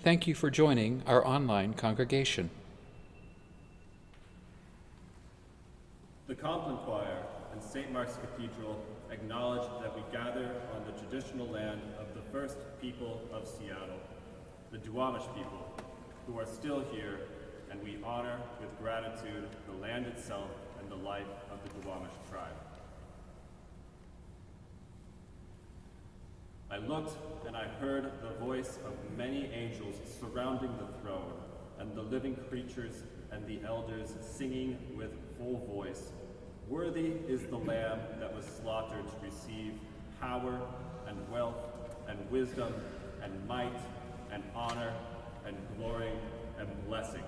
Thank you for joining our online congregation. The Compline Choir and St. Mark's Cathedral acknowledge that we gather on the traditional land of the first people of Seattle, the Duwamish people, who are still here and we honor with gratitude the land itself and the life of the Duwamish tribe. I looked and I heard the voice of many angels surrounding the throne, and the living creatures and the elders singing with full voice Worthy is the Lamb that was slaughtered to receive power and wealth and wisdom and might and honor and glory and blessing.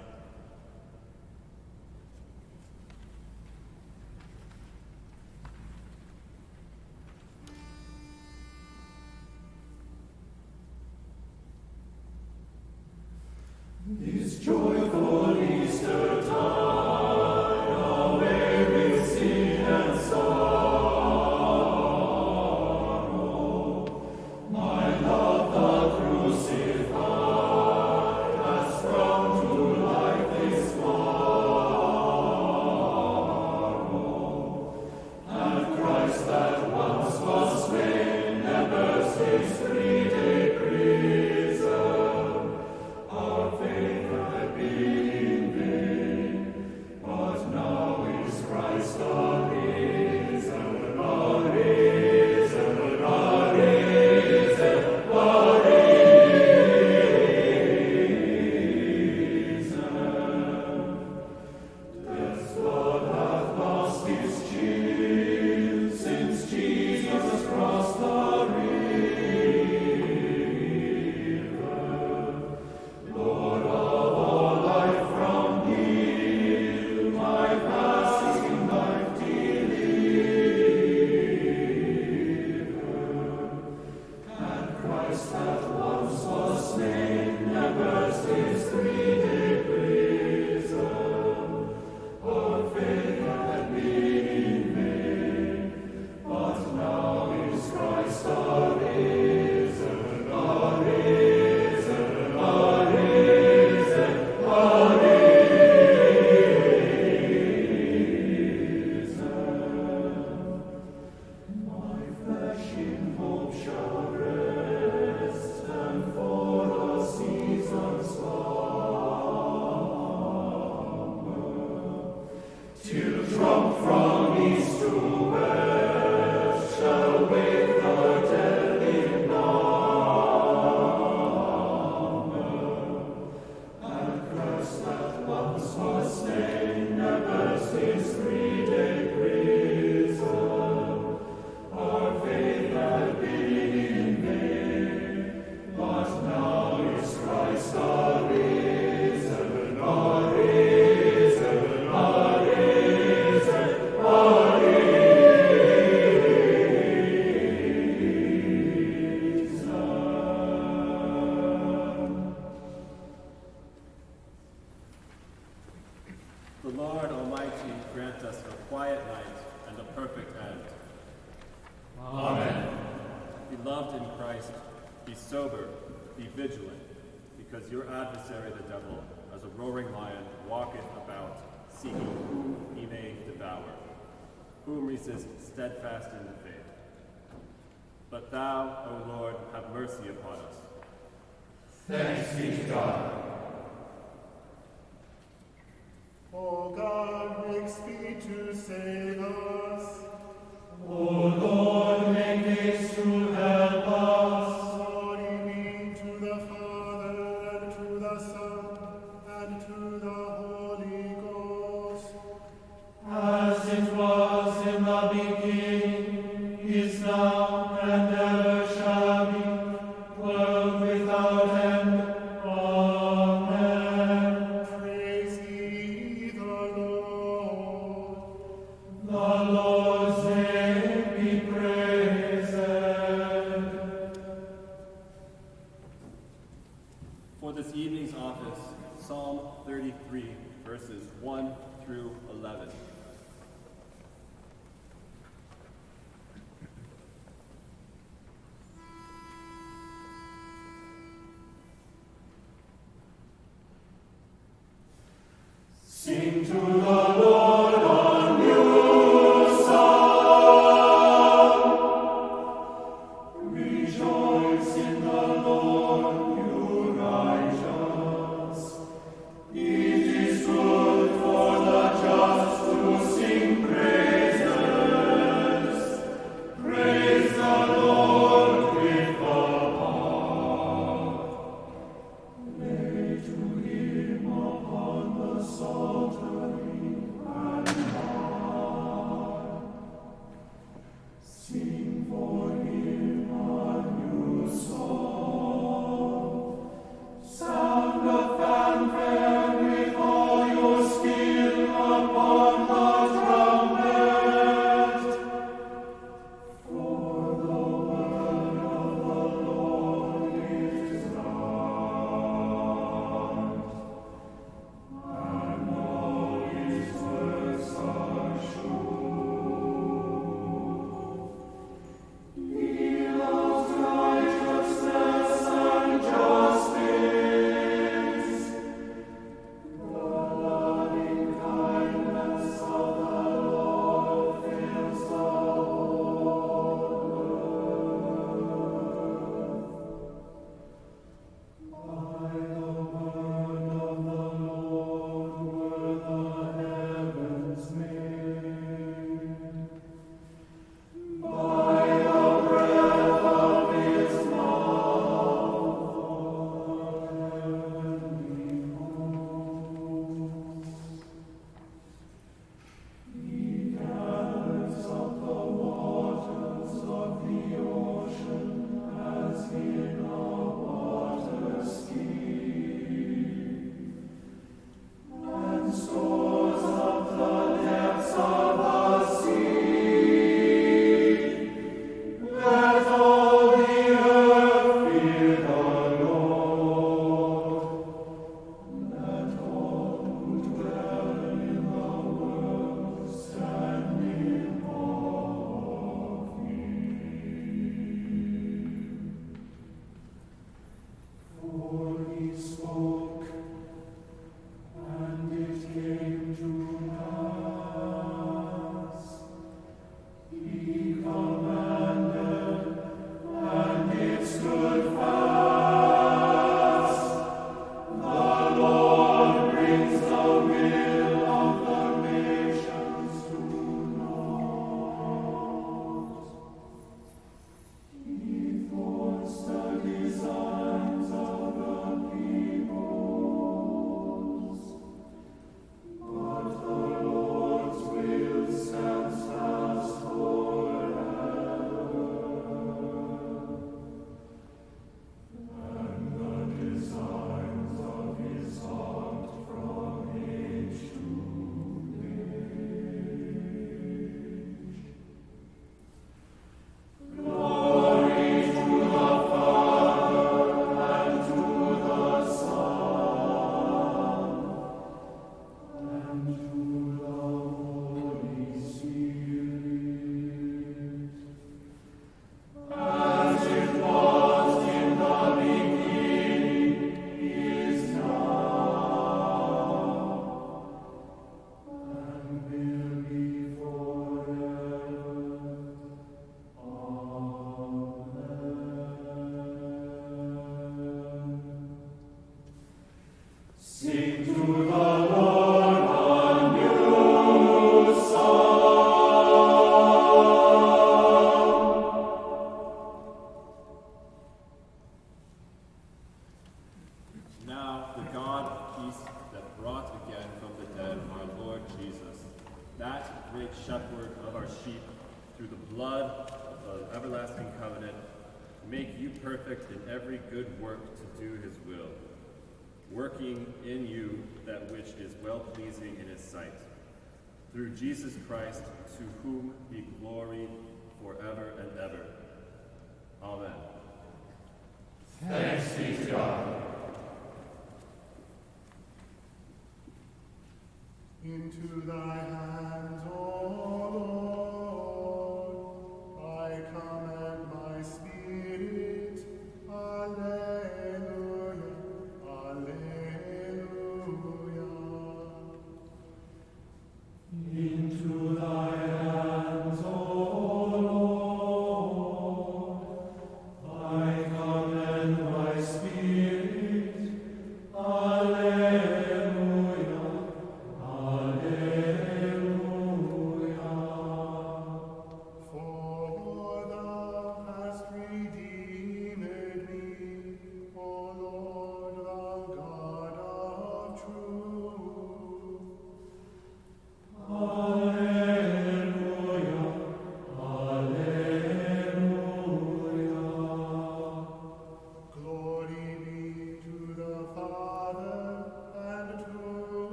Through Jesus Christ, to whom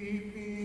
keep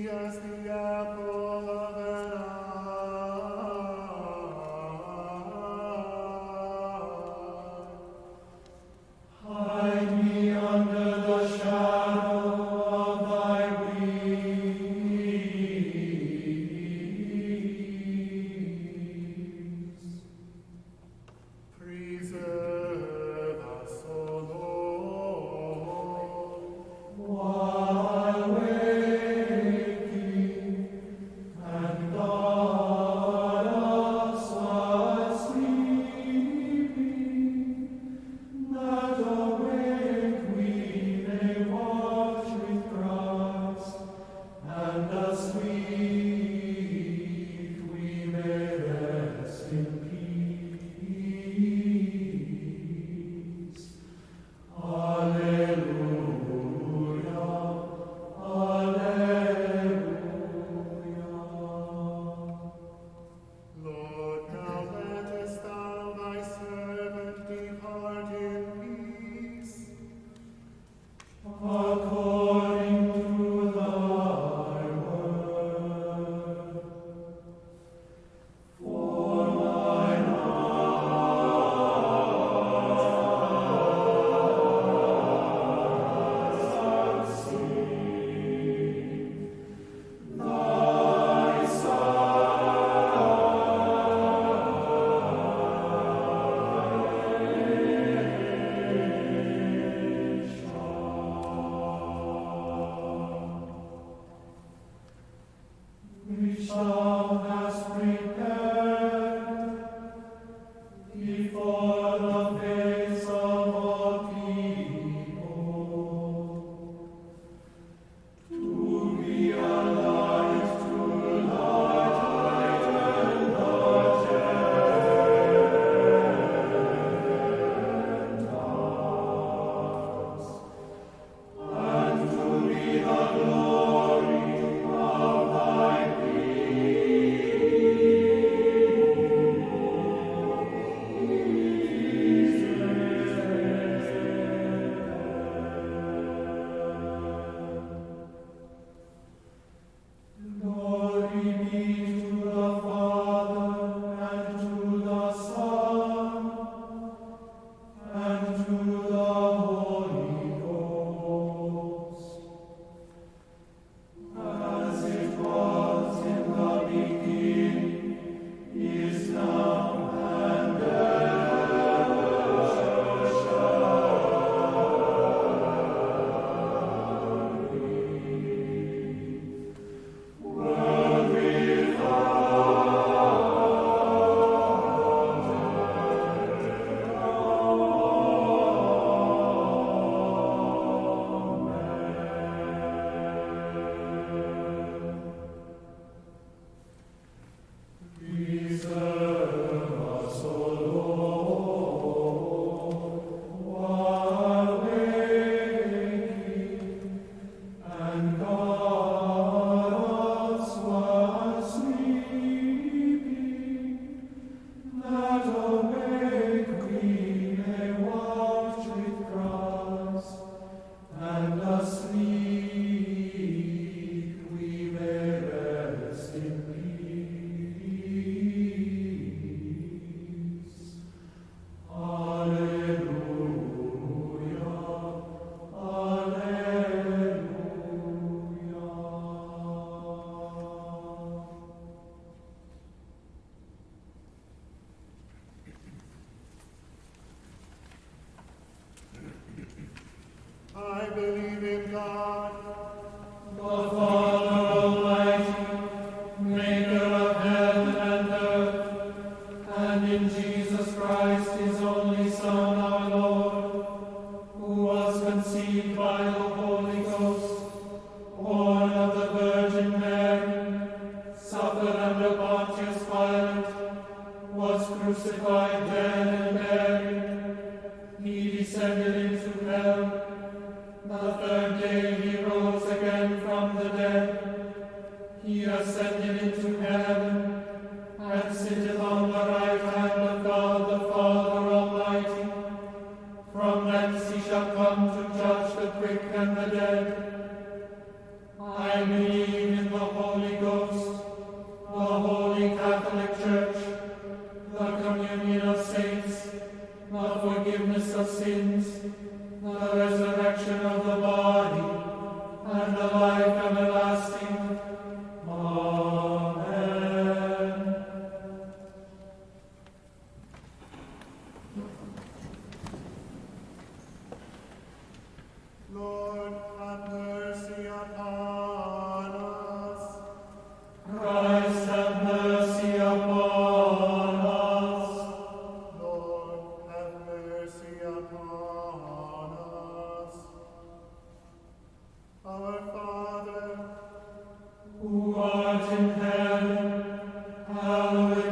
Hallelujah.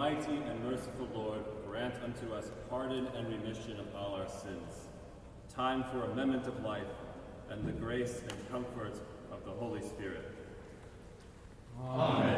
Almighty and merciful Lord, grant unto us pardon and remission of all our sins, time for amendment of life, and the grace and comfort of the Holy Spirit. Amen.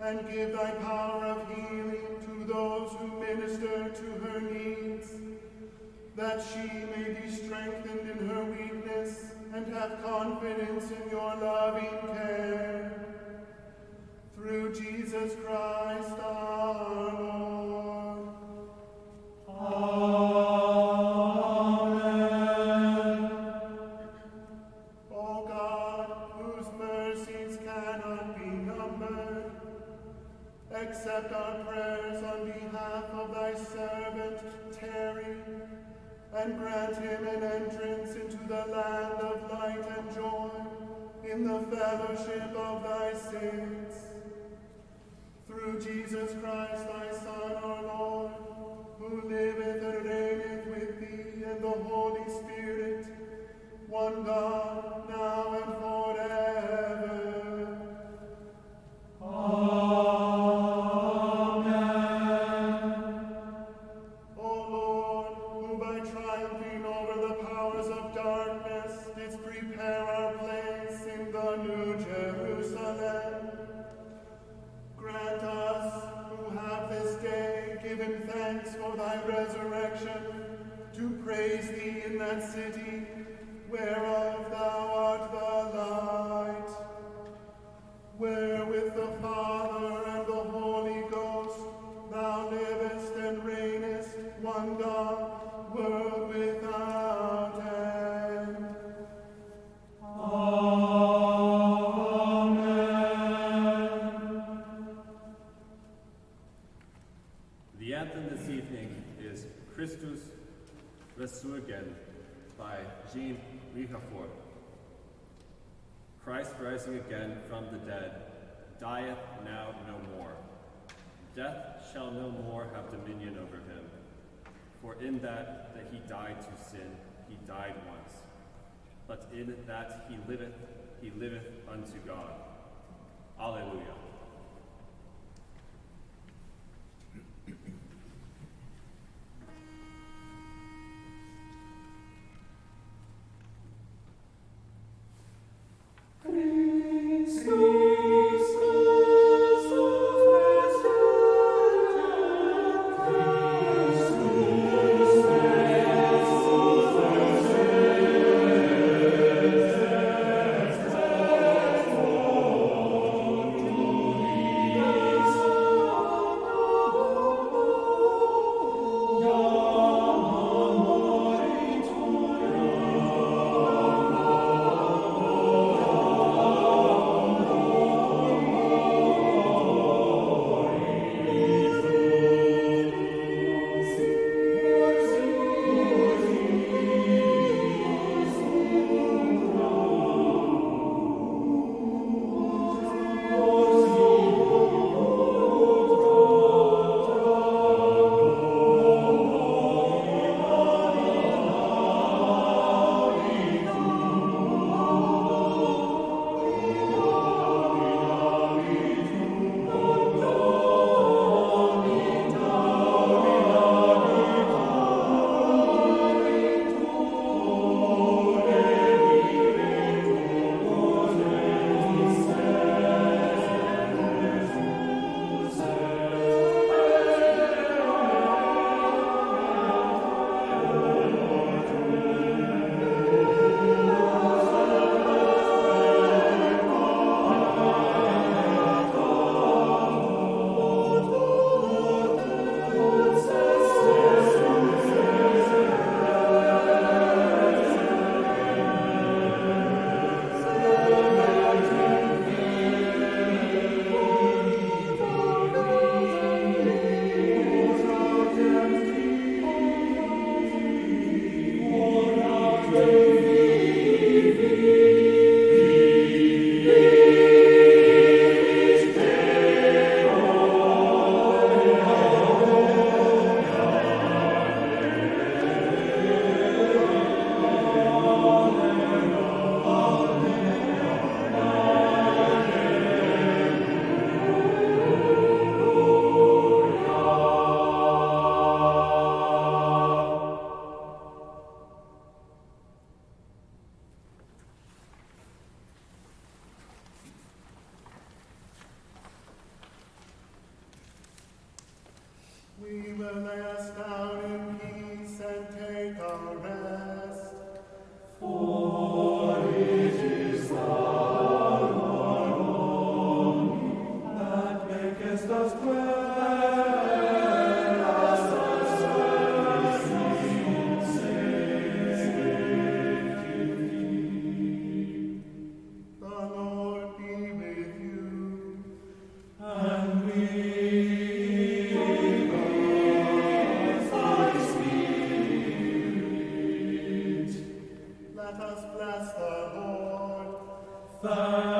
And give thy power of healing to those who minister to her needs, that she may be strengthened in her weakness and have confidence in your loving care. Through Jesus Christ our Lord. And grant him an entrance into the land of light and joy in the fellowship of thy saints. Through Jesus Christ, thy Son, our Lord, The anthem this evening is Christus Resurgens by Jean Richafort. Christ rising again from the dead, dieth now no more. Death shall no more have dominion over him. For in that that he died to sin, he died once. But in that he liveth, he liveth unto God. Alleluia. Christus Thanks